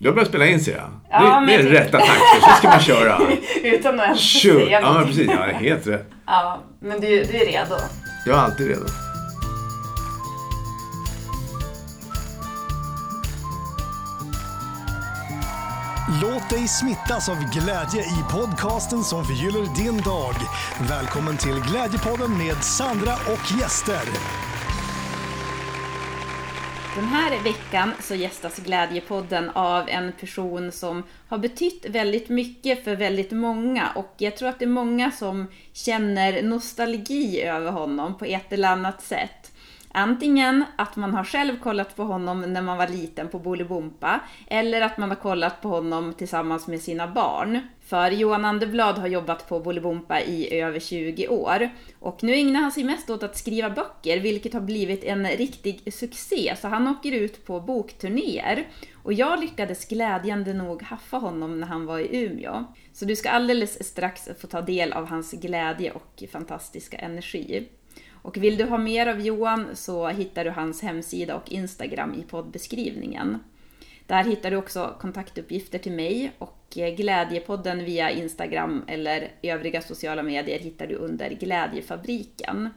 Du har börjat spela in ser jag. Ja, det, det är men- rätta takter, så ska man köra. Utan att ens Kör! säga Ja, men precis. Ja, helt rätt. Ja, men du, du är redo? Jag är alltid redo. Låt dig smittas av glädje i podcasten som förgyller din dag. Välkommen till Glädjepodden med Sandra och gäster. Den här veckan så gästas Glädjepodden av en person som har betytt väldigt mycket för väldigt många och jag tror att det är många som känner nostalgi över honom på ett eller annat sätt. Antingen att man har själv kollat på honom när man var liten på Bolibompa eller att man har kollat på honom tillsammans med sina barn. För Johan Anderblad har jobbat på Bolibompa i över 20 år och nu ägnar han sig mest åt att skriva böcker vilket har blivit en riktig succé så han åker ut på bokturnéer och jag lyckades glädjande nog haffa honom när han var i Umeå. Så du ska alldeles strax få ta del av hans glädje och fantastiska energi. Och vill du ha mer av Johan så hittar du hans hemsida och Instagram i poddbeskrivningen. Där hittar du också kontaktuppgifter till mig och eh, Glädjepodden via Instagram eller övriga sociala medier hittar du under Glädjefabriken.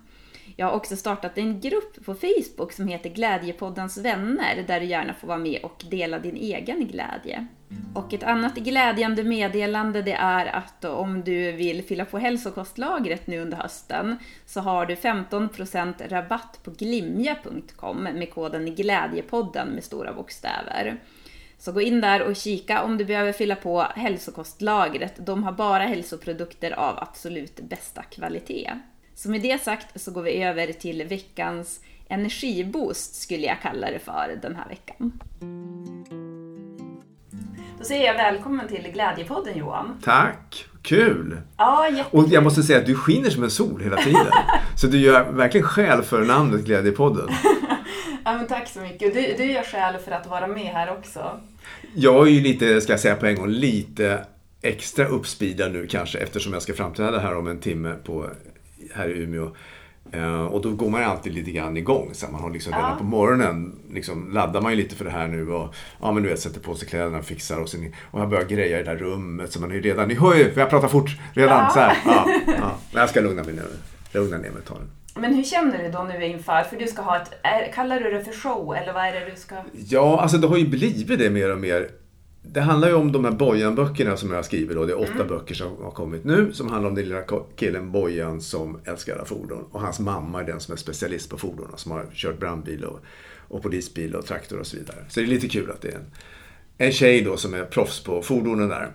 Jag har också startat en grupp på Facebook som heter Glädjepoddens vänner där du gärna får vara med och dela din egen glädje. Och ett annat glädjande meddelande det är att om du vill fylla på hälsokostlagret nu under hösten så har du 15% rabatt på glimja.com med koden Glädjepodden med stora bokstäver. Så gå in där och kika om du behöver fylla på hälsokostlagret. De har bara hälsoprodukter av absolut bästa kvalitet. Så med det sagt så går vi över till veckans energiboost skulle jag kalla det för den här veckan. Då säger jag välkommen till Glädjepodden Johan. Tack! Kul! Ja. Och jag måste säga att du skiner som en sol hela tiden. Så du gör verkligen skäl för namnet Glädjepodden. ja men tack så mycket. Du, du gör skäl för att vara med här också. Jag är ju lite, ska jag säga på en gång, lite extra uppspeedad nu kanske eftersom jag ska framträda här om en timme på, här i Umeå. Eh, och då går man ju alltid lite grann igång. Så man har liksom redan Ja. på morgonen liksom, laddar man ju lite för det här nu och ja, men du vet, sätter på sig kläderna, fixar och, sen, och jag börjar greja i det där rummet. Så man är ju redan, ni hör ju, jag pratar fort redan. Ja. Så här, ja, ja. Jag ska lugna mig nu. Lugna ner mig ett tag. Men hur känner du då nu inför? För du ska ha ett, är, kallar du det för show eller vad är det du ska... Ja, alltså det har ju blivit det mer och mer. Det handlar ju om de här Bojan-böckerna som jag har skrivit då. Det är åtta böcker som har kommit nu som handlar om den lilla killen Bojan som älskar alla fordon. Och hans mamma är den som är specialist på fordon. Som har kört brandbil och, och polisbil och traktor och så vidare. Så det är lite kul att det är en, en tjej då som är proffs på fordonen där.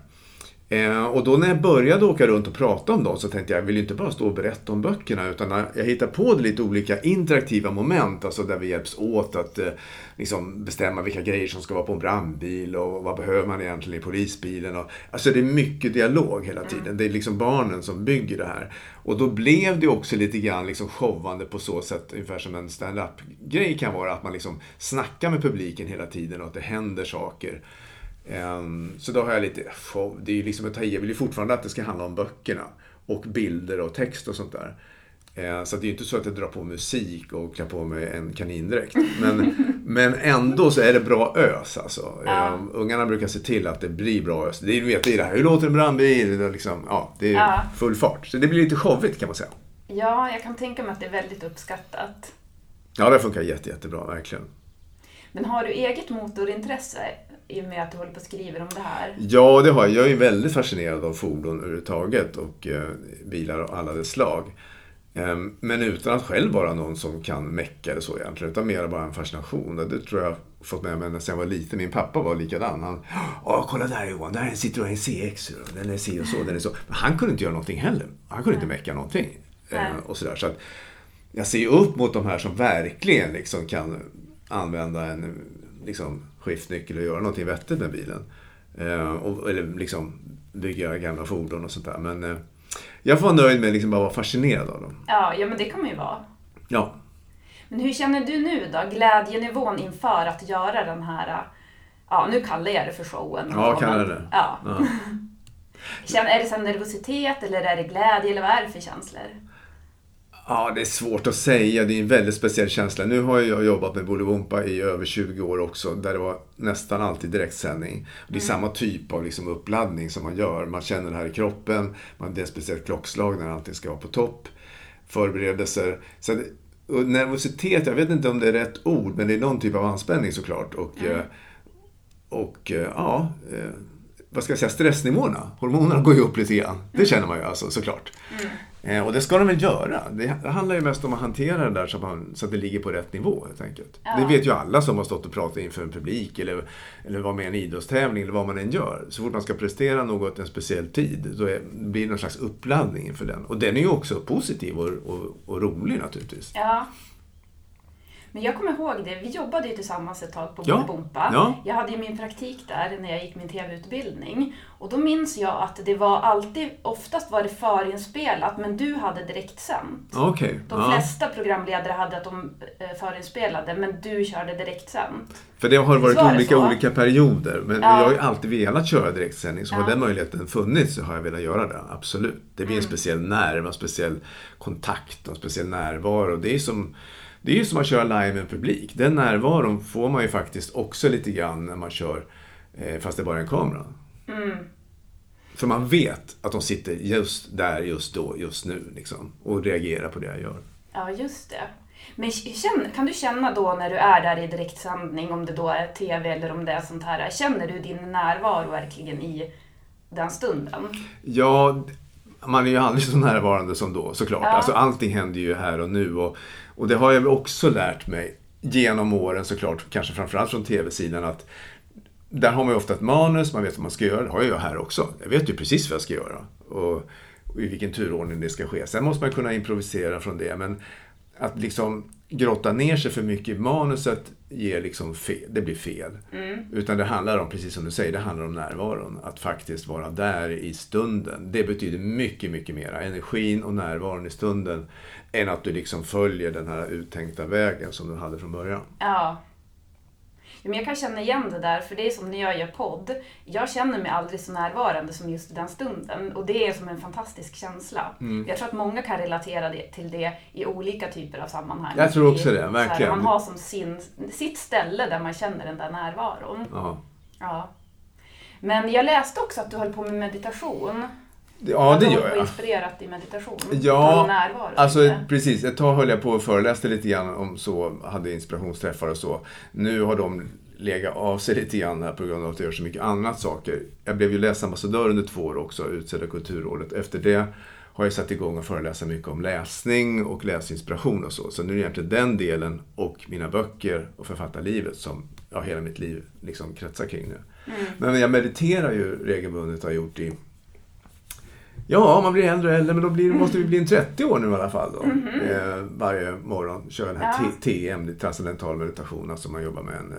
Eh, och då när jag började åka runt och prata om dem så tänkte jag, jag vill ju inte bara stå och berätta om böckerna utan jag hittar på lite olika interaktiva moment, alltså där vi hjälps åt att eh, liksom bestämma vilka grejer som ska vara på en brandbil och vad behöver man egentligen i polisbilen. Och, alltså det är mycket dialog hela tiden. Det är liksom barnen som bygger det här. Och då blev det också lite grann liksom showande på så sätt, ungefär som en stand-up-grej kan vara, att man liksom snackar med publiken hela tiden och att det händer saker. Ehm, Så då har jag lite show. Det är ju liksom att ta i. Jag vill ju fortfarande att det ska handla om böckerna. Och bilder och text och sånt där. Eh, Så det är ju inte så att jag drar på musik och klär på mig en kanindräkt. Men, men ändå så är det bra ös alltså. Ja. Ehm, Ungarna brukar se till att det blir bra ös. Det är, vet, det är det här, hur låter en brandbil? Det är, liksom, ja, det är Ja. full fart. Så det blir lite showigt kan man säga. Ja, jag kan tänka mig att det är väldigt uppskattat. Ja, det funkar jätte, jättebra, verkligen. Men har du eget motorintresse i och med att du håller på och skriver om det här? Ja, det har jag. Jag är väldigt fascinerad av fordon överhuvudtaget och eh, bilar av alla dess slag. Ehm, men utan att själv vara någon som kan mecka eller så egentligen, utan mer bara en fascination. Det tror jag fått med mig sen jag var liten. Min pappa var likadan. Han, Åh, kolla där Johan, där är en Citroën CX. Den är si och så, den är så. Men han kunde inte göra någonting heller. Han kunde inte mecka någonting. Ehm, och sådär. Så att jag ser ju upp mot de här som verkligen liksom kan använda en liksom, skiftnyckel och göra någonting vettigt med bilen. Eh, och, eller liksom bygga gamla fordon och sånt där. Men eh, jag får vara nöjd med liksom bara vara fascinerad av dem. Ja, ja men det kan man ju vara. Ja. Men hur känner du nu då? Glädjenivån inför att göra den här, ja nu kallar jag det för showen. Ja, kallar det. Ja. ja. Känner, är det så nervositet eller är det glädje eller vad är det för känslor? Ja, det är svårt att säga. Det är en väldigt speciell känsla. Nu har jag jobbat med Bolibompa i över 20 år också, där det var nästan alltid direktsändning. Det är samma typ av liksom uppladdning som man gör. Man känner det här i kroppen, man, det är ett speciellt klockslag när allting ska vara på topp. Förberedelser. Så att, nervositet, jag vet inte om det är rätt ord, men det är någon typ av anspänning såklart. Och, eh, och eh, ja, eh, vad ska jag säga, stressnivåerna, hormonerna går ju upp lite grann. Det känner man ju alltså såklart. Eh, Och det ska de väl göra. Det det handlar ju mest om att hantera det där så att, man, så att det ligger på rätt nivå helt enkelt. Det vet ju alla som har stått och pratat inför en publik eller, eller var med i en idrottstävling eller vad man än gör. Så fort man ska prestera något en speciell tid då är, blir det någon slags uppladdning inför den. Och den är ju också positiv och, och, och rolig naturligtvis. Ja. Men jag kommer ihåg det, vi jobbade ju tillsammans ett tag på Ja. Bolibompa. Ja. Jag hade ju min praktik där när jag gick min TV-utbildning. Och då minns jag att det var alltid, oftast var det förinspelat, men du hade direktsänt. Okej. De ja. flesta programledare hade att de eh, förinspelade, men du körde direktsänt. För det har varit det olika så. olika perioder. Men Ja. jag har ju alltid velat köra direktsändning. Så Ja. har den möjligheten funnits så har jag velat göra det. Absolut. Det blir Mm. en speciell nerv, en speciell kontakt, en speciell närvaro. Det är som det är ju som att köra live med publik. Den närvaron får man ju faktiskt också lite grann när man kör, eh, fast det bara är en kamera. Mm. För man vet att de sitter just där, just då, just nu. Liksom, och reagerar på det jag gör. Ja, just det. Men kan du känna då när du är där i direktsändning, om det då är TV eller om det är sånt här, känner du din närvaro verkligen i den stunden? Ja, man är ju aldrig så närvarande som då såklart. Ja. Alltså, allting händer ju här och nu. Och, och det har jag också lärt mig genom åren såklart, kanske framförallt från tv-sidan att där har man ju ofta ett manus, man vet vad man ska göra. Det har jag här också. Jag vet ju precis vad jag ska göra. Och, och i vilken turordning det ska ske. Sen måste man kunna improvisera från det. Men att liksom grotta ner sig för mycket i manuset ger liksom fel, det blir fel. Utan det handlar om, precis som du säger, det handlar om närvaron. Att faktiskt vara där i stunden. Det betyder mycket, mycket mera. Energin och närvaron i stunden. Än att du liksom följer den här uttänkta vägen som du hade från början. Ja. Men jag kan känna igen det där, för det är som när jag gör podd. Jag känner mig aldrig så närvarande som just i den stunden. Och det är som en fantastisk känsla. Mm. Jag tror att många kan relatera det, till det i olika typer av sammanhang. Jag tror också det, så här, verkligen. Man har som sin, sitt ställe där man känner den där närvaron. Ja, Ja. Men jag läste också att du höll på med meditation. Ja, det gör jag. inspirerat i meditation. Ja, närvaro. Alltså precis, ett tag höll jag på och föreläste lite grann om så, hade inspirationsträffar och så. Nu har de legat av sig lite grann här på grund av att jag gör så mycket annat saker. Jag blev ju läsambassadör under två år också, utsedd av Kulturrådet. Efter det har jag satt igång och föreläsa mycket om läsning och läsinspiration och så. Så nu är det egentligen den delen och mina böcker och författarlivet som ja, hela mitt liv liksom kretsar kring nu. Men jag mediterar ju regelbundet och har gjort i Ja, man blir äldre och äldre, men då blir, måste vi bli en 30 år nu i alla fall. Då. Eh, varje morgon kör den här Ja. TM, transcendental meditation, alltså man jobbar med en,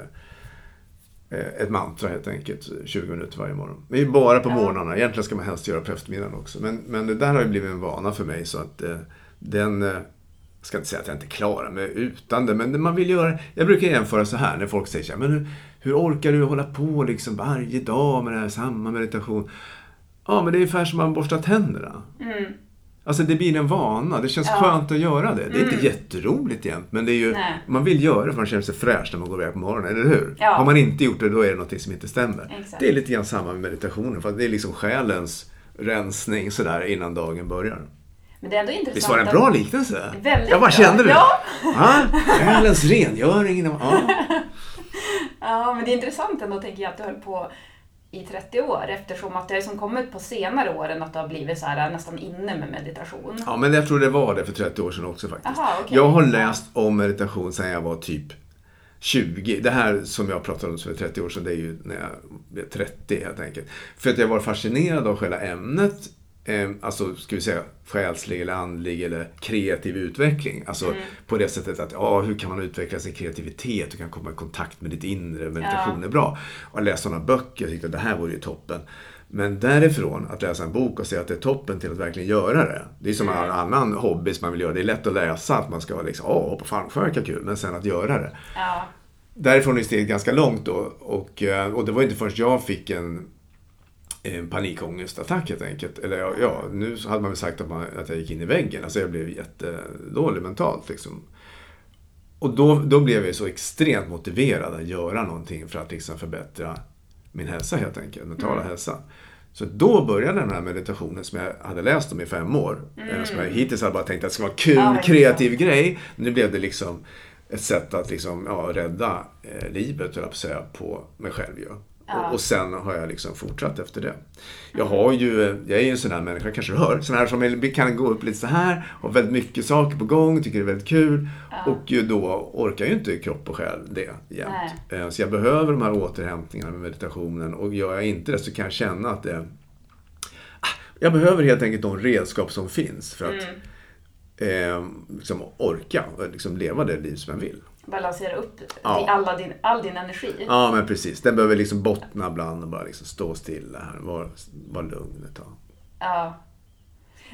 eh, ett mantra helt enkelt, 20 minuter varje morgon. Men det är bara på Ja. morgnarna, egentligen ska man helst göra på eftermiddagen också. Men, men det där har ju blivit en vana för mig så att eh, den, eh, jag ska inte säga att jag inte klarar mig utan det, men man vill göra, jag brukar jämföra så här när folk säger så här, men hur, hur orkar du hålla på liksom varje dag med det här, samma meditation? Ja, men det är ungefär som man borstar tänderna. Mm. Alltså det blir en vana. Det känns Ja. skönt att göra det. Det är inte jätteroligt jämt, men det är ju, Nej. man vill göra det för man känner sig fräsch när man går iväg på morgonen, eller hur? Ja. Har man inte gjort det, då är det något som inte stämmer. Exakt. Det är lite grann samma med meditationen, för det är liksom själens rensning sådär innan dagen börjar. Men det är ändå intressant. Visst var det en bra liknelse? Väldigt jag bara kände det. Ja. Ja, själens rengöring. Ja. Ja, men det är intressant ändå tänker jag att du höll på i 30 år eftersom att det har som kommit på senare åren att det har blivit så här nästan inne med meditation. ja, men jag tror det var det för 30 år sedan också faktiskt. Jaha, okej. Jag har läst om meditation sedan jag var typ 20. Det här som jag pratade om för 30 år sedan, det är ju när jag blev 30 helt enkelt. För att jag var fascinerad av själva ämnet. Eh, alltså, ska vi säga själslig eller andlig eller kreativ utveckling. Alltså Mm. på det sättet att, ja, hur kan man utveckla sin kreativitet? Du kan komma i kontakt med ditt inre. Meditation Ja. är bra. Och jag läste sådana böcker och tyckte att det här vore ju toppen. Men därifrån, att läsa en bok och säga att det är toppen till att verkligen göra det. Det är som all annan hobby som man vill göra. Det är lätt att läsa att man ska liksom, åh, hoppa fallskärm, verkar kul. Men sen att göra det. Ja. Därifrån är steget ganska långt då. Och, eh, och det var inte först jag fick en, en panikångestattack helt enkelt. Eller ja, ja, nu hade man väl sagt att, man, att jag gick in i väggen. Alltså jag blev jättedålig mentalt liksom. Och då, då blev jag så extremt motiverad att göra någonting för att liksom förbättra min hälsa helt enkelt, mentala mm. hälsa. Så då började den här meditationen som jag hade läst om i fem år. Mm. Som jag hittills hade bara tänkt att det skulle vara kul, ja, kreativ grej. Nu blev det liksom ett sätt att liksom, ja, rädda eh, livet, jag på säga, på mig själv. Ja. Ja. Och, sen har jag liksom fortsatt efter det. Jag har ju, jag är ju en sån här människa, kanske du hör, sån här som kan gå upp lite så här, har väldigt mycket saker på gång, tycker det är väldigt kul. Ja. Och då orkar ju inte kropp och själ det jämt. Nej. Eh, så jag behöver de här återhämtningarna med meditationen och gör jag inte det så kan jag känna att det ah, jag behöver helt enkelt de redskap som finns för att mm. eh, liksom orka och liksom leva det liv som jag vill balansera upp ja. alla din, all din energi. Ja, men precis. Den behöver liksom bottna ibland och bara liksom stå stilla här. Var, var lugn ett tag. Ja.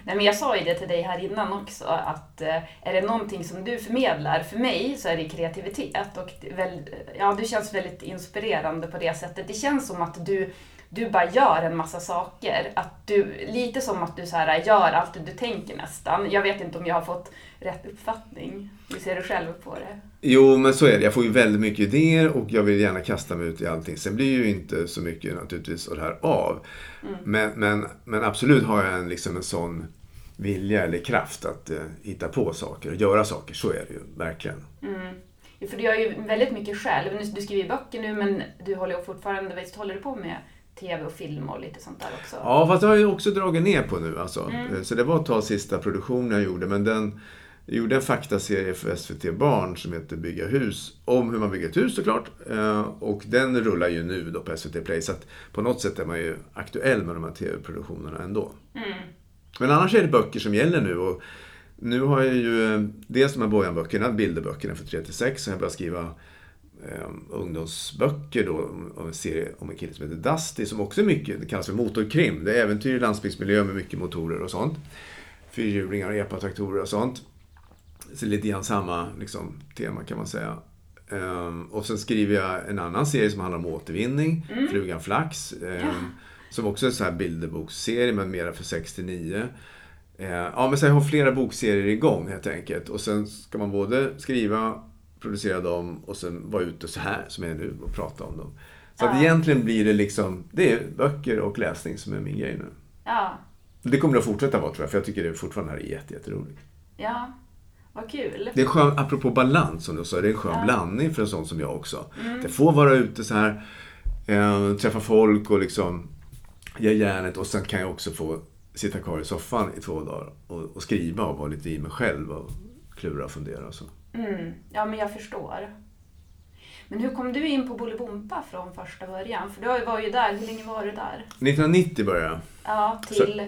Nej, men jag sa ju det till dig här innan också, att eh, är det någonting som du förmedlar, för mig så är det kreativitet. Och väl, ja, du känns väldigt inspirerande på det sättet. Det känns som att du du bara gör en massa saker. Att du, lite som att du så här, gör allt du tänker nästan. Jag vet inte om jag har fått rätt uppfattning. Hur ser du själv på det? Jo, men så är det. Jag får ju väldigt mycket idéer och jag vill gärna kasta mig ut i allting. Sen blir ju inte så mycket naturligtvis av det här av. Mm. Men, men, men absolut har jag en, liksom en sån vilja eller kraft att uh, hitta på saker och göra saker. Så är det ju verkligen. Mm. För du gör ju väldigt mycket själv. Du skriver böcker nu men du håller fortfarande, visst håller du på med tv och film och lite sånt där också. Ja, fast det har jag också dragit ner på nu alltså. Mm. Så det var ett tag sista produktionen jag gjorde, men den jag gjorde en faktaserie för SVT Barn som heter Bygga hus, om hur man bygger ett hus såklart. Eh, och den rullar ju nu då på SVT Play, så att på något sätt är man ju aktuell med de här tv-produktionerna ändå. Mm. Men annars är det böcker som gäller nu. Och nu har jag ju eh, dels de här Bojan-böckerna, bilderböckerna för 3 6, så jag börjat skriva eh, ungdomsböcker då, om en serie om en kille som heter Dusty som också är mycket, det kallas för motorkrim. Det är äventyr i landsbygdsmiljö med mycket motorer och sånt. Fyrhjulingar och epatraktorer och sånt. Så lite grann samma liksom, tema kan man säga. Um, och sen skriver jag en annan serie som handlar om återvinning, mm. Frugan Flax. Um, ja. Som också är en sån här bilderboksserie, men mera för 69. Uh, ja, men så jag har flera bokserier igång helt enkelt. Och sen ska man både skriva producera dem och sen vara ute så här som jag är nu och prata om dem. Så ja. att egentligen blir det liksom, det är böcker och läsning som är min grej nu. Ja. Det kommer det att fortsätta vara tror jag, för jag tycker det fortfarande här är jätteroligt. Ja, vad kul. Det är skön, apropå balans som du sa, det är en skön ja. blandning för en sån som jag också. Mm. Det får vara ute så här, äh, träffa folk och liksom ge järnet och sen kan jag också få sitta kvar i soffan i två dagar och, och skriva och vara lite i mig själv och klura och fundera och så. Mm. Ja, men jag förstår. Men hur kom du in på Bolibompa från första början? För du var ju där, hur länge var du där? 1990 började jag. Ja, till? Så,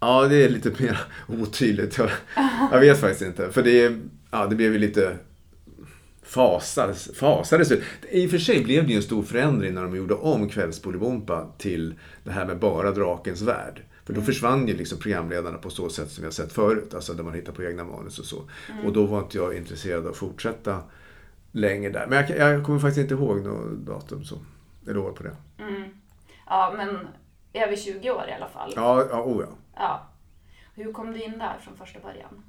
ja, det är lite mer otydligt. Jag, jag vet faktiskt inte. För det, ja, det blev ju lite fasades, fasades I och för sig blev det ju en stor förändring när de gjorde om Kvällsbolibompa till det här med bara Drakens Värld. För då mm. försvann ju liksom programledarna på så sätt som vi har sett förut, alltså där man hittar på egna manus och så. Mm. Och då var inte jag intresserad av att fortsätta längre där. Men jag, jag kommer faktiskt inte ihåg något datum så, eller år på det. Mm. Ja, men över 20 år i alla fall. Ja, ja, oh ja. ja. Hur kom du in där från första början?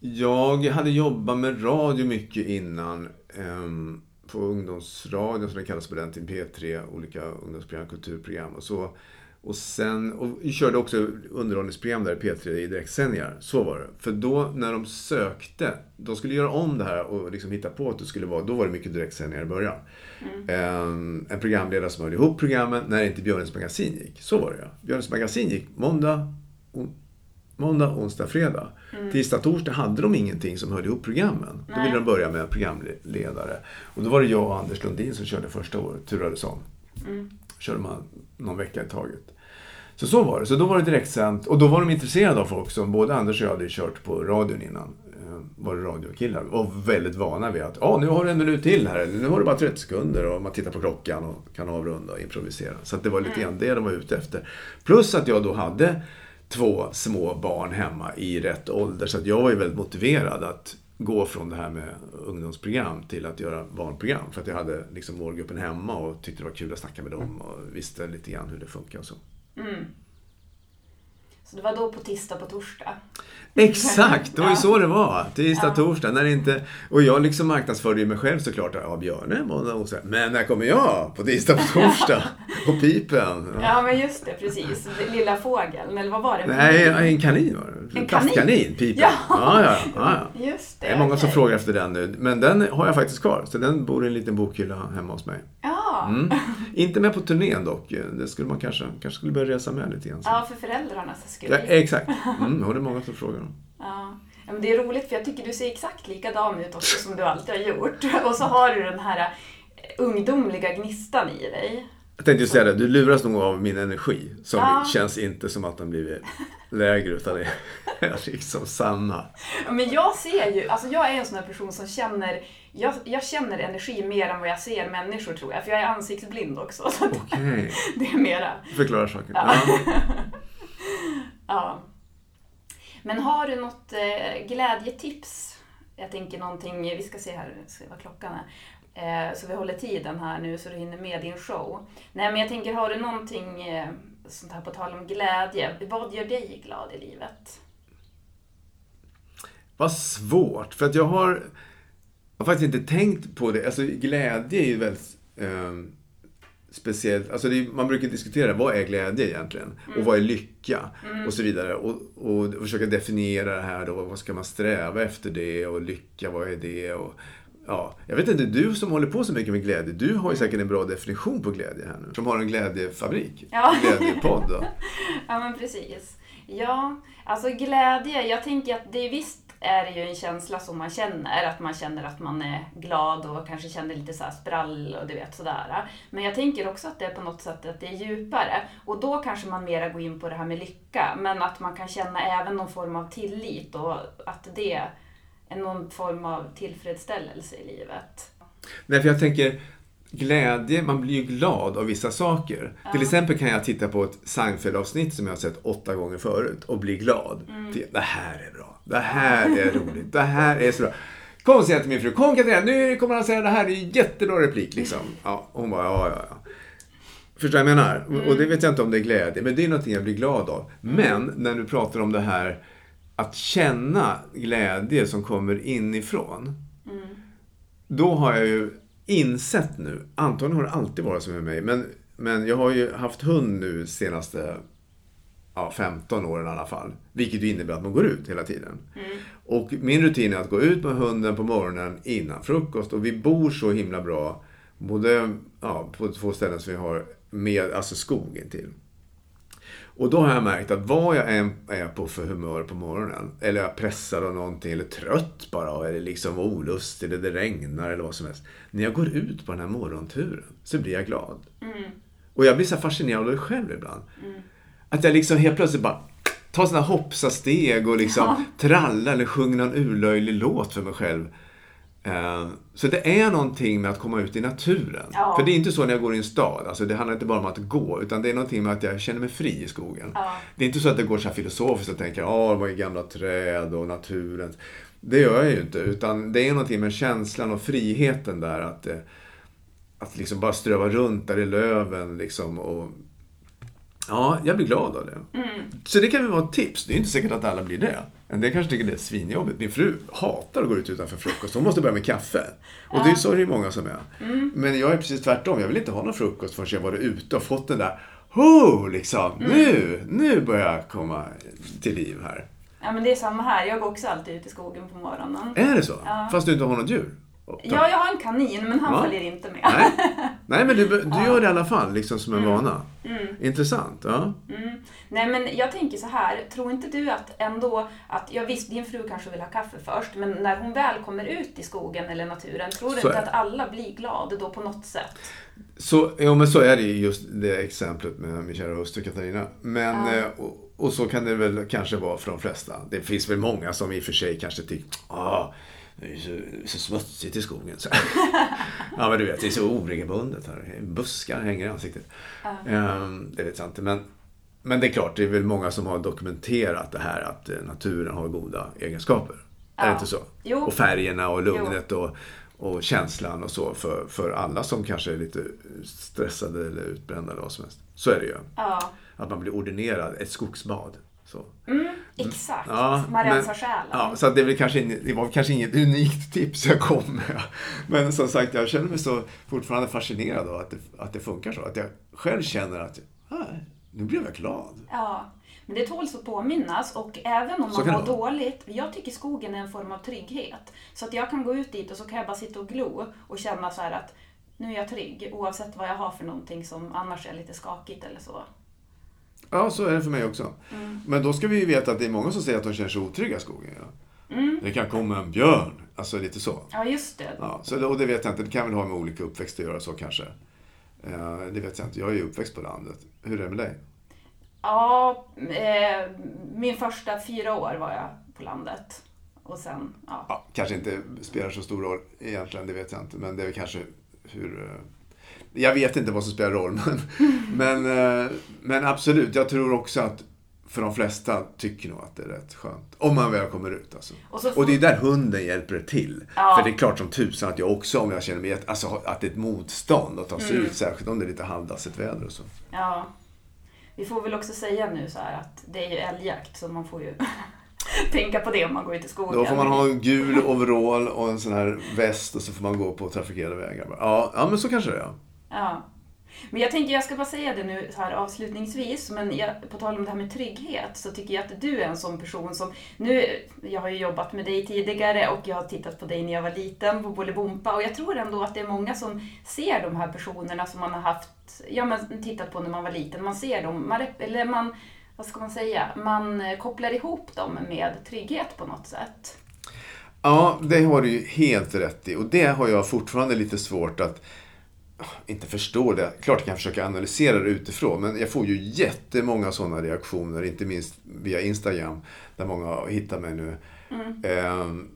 Jag hade jobbat med radio mycket innan. Um, på ungdomsradion som det kallas på den tiden, P3, olika ungdomsprogram, kulturprogram och så. Och sen, och vi körde också underhållningsprogram där i P3 i direktsändningar. Så var det. För då när de sökte, de skulle göra om det här och liksom hitta på att det skulle vara, då var det mycket direktsändningar i början. Mm. En, en programledare som höll ihop programmen när inte Björnens magasin gick. Så var det ja. Björnens magasin gick måndag, on, måndag, onsdag, fredag. Mm. Tisdag, torsdag hade de ingenting som höll ihop programmen. Nej. Då ville de börja med en programledare. Och då var det jag och Anders Lundin som körde första året, turades om. Mm. Körde man någon vecka i taget. Så så var det. Så då var det direktsänt. Och då var de intresserade av folk som både Anders och jag hade kört på radion innan. Eh, var det radiokillar. Och väldigt vana vid att ja, nu har du en minut till här. Nu har du bara 30 sekunder. Och man tittar på klockan och kan avrunda och improvisera. Så det var lite grann det de var ute efter. Plus att jag då hade två små barn hemma i rätt ålder. Så jag var ju väldigt motiverad att gå från det här med ungdomsprogram till att göra barnprogram. För att jag hade liksom målgruppen hemma och tyckte det var kul att snacka med dem och visste lite grann hur det funkar och så. Mm. Så det var då på tisdag på torsdag? Exakt, det var ju så det var. Tisdag, Ja. torsdag. När inte... Och jag liksom marknadsförde ju mig själv såklart. Ja, Björne, måndag, onsdag. Men när kommer jag? På tisdag, på torsdag. På pipen. Ja. Ja, men just det, precis. Lilla fågeln, eller vad var det? Nej, en kanin var det. En Plastkanin, pipen. Ja. Ja, ja, ja. Just det. Det är många som okej. frågar efter den nu. Men den har jag faktiskt kvar. Så den bor i en liten bokhylla hemma hos mig. Ja. Mm. Inte med på turnén dock. Det skulle man kanske, kanske skulle börja resa med lite grann. så. ja, för föräldrarnas skull. Ja, exakt. Mm, och det är många som frågar om. Ja. Ja, men det är roligt för jag tycker du ser exakt likadan ut också som du alltid har gjort. Och så har du den här eh, ungdomliga gnistan i dig. Jag tänkte ju säga det, du luras nog av min energi. Som Ja. känns inte som att den blivit lägre utan det är liksom samma. Ja, Men jag ser ju, alltså jag är en sån här person som känner, jag, jag känner energi mer än vad jag ser människor tror jag. För jag är ansiktsblind också. Så Okej, det är mera, förklara saken. Ja. Ja. ja. Men har du något eh, glädjetips? Jag tänker någonting, vi ska se här, se vad klockan är. Eh, så vi håller tiden här nu så du hinner med din show. Nej men jag tänker, har du någonting eh, sånt här på tal om glädje? Vad gör dig glad i livet? Vad svårt, för att jag har, jag har faktiskt inte tänkt på det. Alltså glädje är ju väldigt eh, speciellt. Alltså det är, man brukar diskutera, vad är glädje egentligen? Och vad är lycka? Och så vidare. Och, och försöka definiera det här då. Vad ska man sträva efter det? Och lycka, vad är det? Och, ja, jag vet inte, du som håller på så mycket med glädje, du har ju säkert en bra definition på glädje här nu. Som har en glädjefabrik. Ja. Glädjepodd. Ja men precis. Ja, alltså glädje, jag tänker att det visst är det ju en känsla som man känner, att man känner att man är glad och kanske känner lite så här sprall och du vet sådär. Men jag tänker också att det är på något sätt att det är djupare och då kanske man mera går in på det här med lycka, men att man kan känna även någon form av tillit och att det är någon form av tillfredsställelse i livet. Nej, för jag tänker glädje, man blir ju glad av vissa saker. Till exempel kan jag titta på ett Seinfeld-avsnitt som jag har sett åtta gånger förut och bli glad. Till, Det här är bra. Det här är roligt. Det här är så bra. Kom säger jag till min fru, kom Katarina, nu kommer han säga det här, det är en jättebra replik liksom. Ja, hon bara, ja, ja, ja. Förstår jag vad jag menar? Och- Och det vet jag inte om det är glädje, men det är någonting jag blir glad av. Men när du pratar om det här att känna glädje som kommer inifrån. Då har jag ju insett nu, antagligen har det alltid varit så med mig, men, men jag har ju haft hund nu senaste ja, 15 åren i alla fall. Vilket ju innebär att man går ut hela tiden. Och min rutin är att gå ut med hunden på morgonen innan frukost och vi bor så himla bra, både ja, på två ställen som vi har med alltså skogen till. Och då har jag märkt att vad jag än är på för humör på morgonen, eller jag är pressad av någonting, eller trött bara, eller liksom olustig, eller det regnar eller vad som helst. När jag går ut på den här morgonturen så blir jag glad. Och jag blir så fascinerad av det själv ibland. Att jag liksom helt plötsligt bara tar sådana hoppsasteg och liksom trallar eller sjunger någon urlöjlig låt för mig själv. Eh, Så det är någonting med att komma ut i naturen. Ja. För det är inte så när jag går i en stad. Alltså det handlar inte bara om att gå, utan det är någonting med att jag känner mig fri i skogen. Ja. Det är inte så att det går så här filosofiskt och tänker, åh, vad är gamla träd och naturen. Det gör jag ju inte, utan det är någonting med känslan och friheten där att, eh, att liksom bara ströva runt där i löven liksom och Ja, jag blir glad av det. Så det kan väl vara ett tips. Det är inte säkert att alla blir det. En del kanske tycker det är svinjobbigt. Min fru hatar att gå ut utanför frukost. Hon måste börja med kaffe. Och det är så det är många som är. Men jag är precis tvärtom. Jag vill inte ha någon frukost förrän jag varit ute och fått den där Ho, liksom. Nu, nu börjar jag komma till liv här. Ja men det är samma här, jag går också alltid ut i skogen på morgonen. Är det så? Ja. Fast du inte har något djur? Ja, jag har en kanin men han Ja. följer inte med. Nej, Nej men du, du gör det i alla fall, liksom som en vana. Intressant. Ja. Mm. Nej men jag tänker så här, tror inte du att ändå att, ja visst din fru kanske vill ha kaffe först, men när hon väl kommer ut i skogen eller naturen, tror du Så inte är att alla blir glada då på något sätt? Så, ja, men så är det ju just det exemplet med min kära hustru Katarina. Men, Ja. eh, och, och så kan det väl kanske vara för de flesta. Det finns väl många som i och för sig kanske tycker ah, det är så, så smutsigt i skogen. Så. ja, men du vet, det är så oregelbundet här. Buskar hänger i ansiktet. Ehm, det vet jag inte. Men, men det är klart, det är väl många som har dokumenterat det här att eh, naturen har goda egenskaper. Är det Ja. inte så? Jo. Och färgerna och lugnet och, och känslan och så för, för alla som kanske är lite stressade eller utbrända eller vad som helst. Så är det ju. Ja, Att man blir ordinerad ett skogsbad. Så. exakt. Ja, Man rensar själen. Ja, så det, kanske, det var kanske inget unikt tips jag kom med. Men som sagt, jag känner mig så fortfarande fascinerad av att det, att det funkar så. Att jag själv känner att, ah, nu blev jag glad. Ja, men det tåls att påminnas och även om man mår dåligt. Jag tycker skogen är en form av trygghet. Så att jag kan gå ut dit och så kan jag bara sitta och glo och känna så här att nu är jag trygg oavsett vad jag har för någonting som annars är lite skakigt eller så. Ja, så är det för mig också. Mm. Men då ska vi ju veta att det är många som säger att de känner sig otrygga i skogen. Ja. Mm. Det kan komma en björn. Alltså lite så. Ja, just det. Ja, så och det vet jag inte. Det kan väl ha med olika uppväxt att göra så kanske. Eh, det vet jag inte. Jag är ju uppväxt på landet. Hur är det med dig? Ja, eh, min första fyra år var jag på landet. Och sen, ja. Ja, kanske inte spelar så stor roll egentligen, det vet jag inte. Men det är väl kanske hur... Jag vet inte vad som spelar roll, men, men, eh, men absolut. Jag tror också att för de flesta tycker nog att det är rätt skönt. Om man väl kommer ut alltså. Och Och det är där hunden hjälper till. Ja. För det är klart som tusan att jag också, om jag känner mig alltså, att det är ett motstånd att ta sig Mm. ut. Särskilt om det är lite halvdassigt väder och så. Ja. Vi får väl också säga nu så här att det är ju älgjakt så man får ju tänka på det om man går ut i skogen. Då får man ha en gul overall och en sån här väst och så får man gå på trafikerade vägar. Ja, ja men så kanske det är. Ja. Men jag tänker, jag ska bara säga det nu så här avslutningsvis, men jag, på tal om det här med trygghet så tycker jag att du är en sån person som, nu, jag har ju jobbat med dig tidigare och jag har tittat på dig när jag var liten på Bolibompa och jag tror ändå att det är många som ser de här personerna som man har haft, ja men tittat på när man var liten, man ser dem, man, eller man, vad ska man säga, man kopplar ihop dem med trygghet på något sätt. Ja, det har du ju helt rätt i. Och det har jag fortfarande lite svårt att inte förstå det. Klart jag kan försöka analysera det utifrån. Men jag får ju jättemånga sådana reaktioner. Inte minst via Instagram. Där många hittar mig nu. Ehm,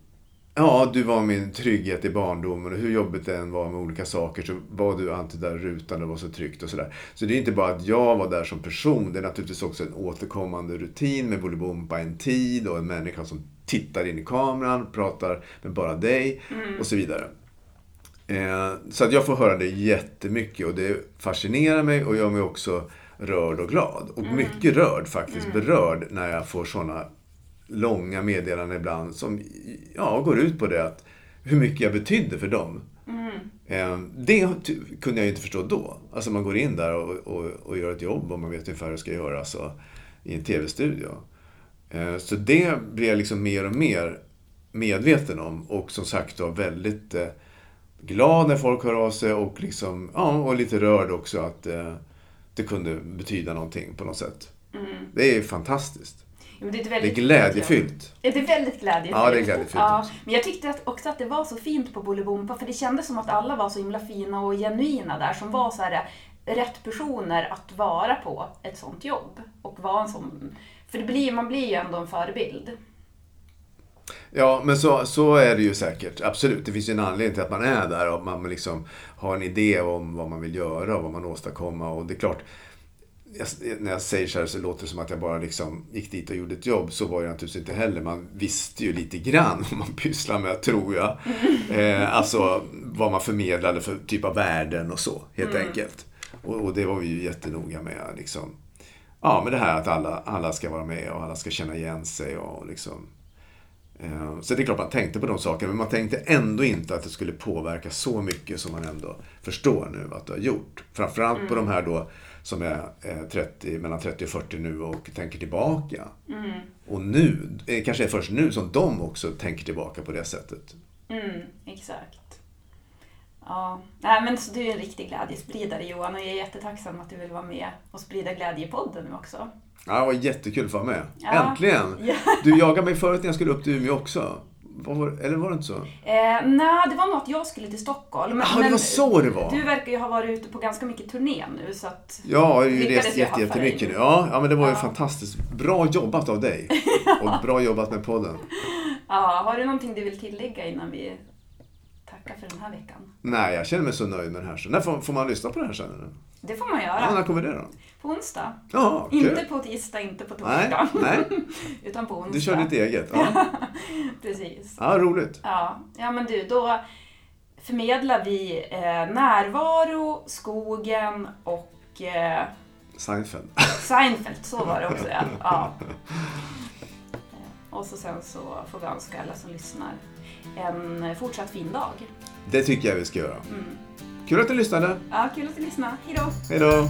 ja, du var min trygghet i barndomen. Och hur jobbigt det än var med olika saker så var du alltid där rutan. Det var så tryggt och sådär. Så det är inte bara att jag var där som person. Det är naturligtvis också en återkommande rutin med Bolibompa en tid och en människa som tittar in i kameran, pratar med bara dig och så vidare. Eh, så att jag får höra det jättemycket och det fascinerar mig och gör mig också rörd och glad. Och mycket rörd faktiskt, berörd när jag får sådana långa meddelanden ibland som ja, går ut på det att hur mycket jag betydde för dem. Eh, Det kunde jag ju inte förstå då. Alltså man går in där och, och, och gör ett jobb och man vet ungefär hur det ska göras och, i en tv-studio. Eh, Så det blir jag liksom mer och mer medveten om och som sagt var väldigt glad när folk hör av sig och, liksom, ja, och lite rörd också att eh, det kunde betyda någonting på något sätt. Det är fantastiskt. Ja, det, är Det är glädjefyllt. Ja, det är väldigt glädjefyllt. Ja, det är glädjefyllt Ja, men jag tyckte att, också att det var så fint på Bolibompa, för det kändes som att alla var så himla fina och genuina där, som var så här rätt personer att vara på ett sånt jobb. Och vara en sån... För det blir, man blir ju ändå en förebild. Ja, men så, så är det ju säkert. Absolut. Det finns ju en anledning till att man är där och man liksom har en idé om vad man vill göra och vad man åstadkommer. Och det är klart, jag, när jag säger så här så låter det som att jag bara liksom gick dit och gjorde ett jobb. Så var det naturligtvis inte heller. Man visste ju lite grann vad man pysslar med, tror jag. Eh, alltså vad man förmedlade för typ av värden och så, helt enkelt. Och, och det var vi ju jättenoga med. Liksom. Ja, men det här att alla, alla ska vara med och alla ska känna igen sig och liksom Så det är klart man tänkte på de sakerna, men man tänkte ändå inte att det skulle påverka så mycket som man ändå förstår nu att det har gjort. Framförallt på de här då som är eh, 30, mellan 30 och 40 nu och tänker tillbaka. Och nu, det kanske är först nu som de också tänker tillbaka på det sättet. Mm, exakt. Ja, Nej, men så du är en riktig glädjespridare Johan och jag är jättetacksam att du vill vara med och sprida glädje i podden nu också. Ja, det var jättekul att få vara med. Ja. Äntligen! Ja. Du jagade mig förut när jag skulle upp till Umeå också. Var, eller var det inte så? Eh, Nej, det var nog att jag skulle till Stockholm. Ja, det var så det var. Du verkar ju ha varit ute på ganska mycket turné nu så att... Ja, jag har ju rest jättemycket nu. Ja, ja, men det var ju Ja. fantastiskt. Bra jobbat av dig. Och bra jobbat med podden. Ja, har du någonting du vill tillägga innan vi tacka för den här veckan. Nej, jag känner mig så nöjd med det här. När får, får man lyssna på det här sen? eller? Det får man Ja, göra. när kommer det då? På onsdag. Ja, kul. Inte på tisdag, inte på Nej, torsdag. nej, Utan på onsdag. du kör ditt eget. Ja, Precis. ja roligt. Ja, ja men du, då förmedlar vi eh, närvaro, skogen och eh, Seinfeld. Seinfeld, så var det också ja. ja. Och så sen så får vi önska alla som lyssnar en fortsatt fin dag. Det tycker jag vi ska göra. Mm. Kul att du lyssnade. Ja, kul att du lyssnade. Hejdå! Hej då!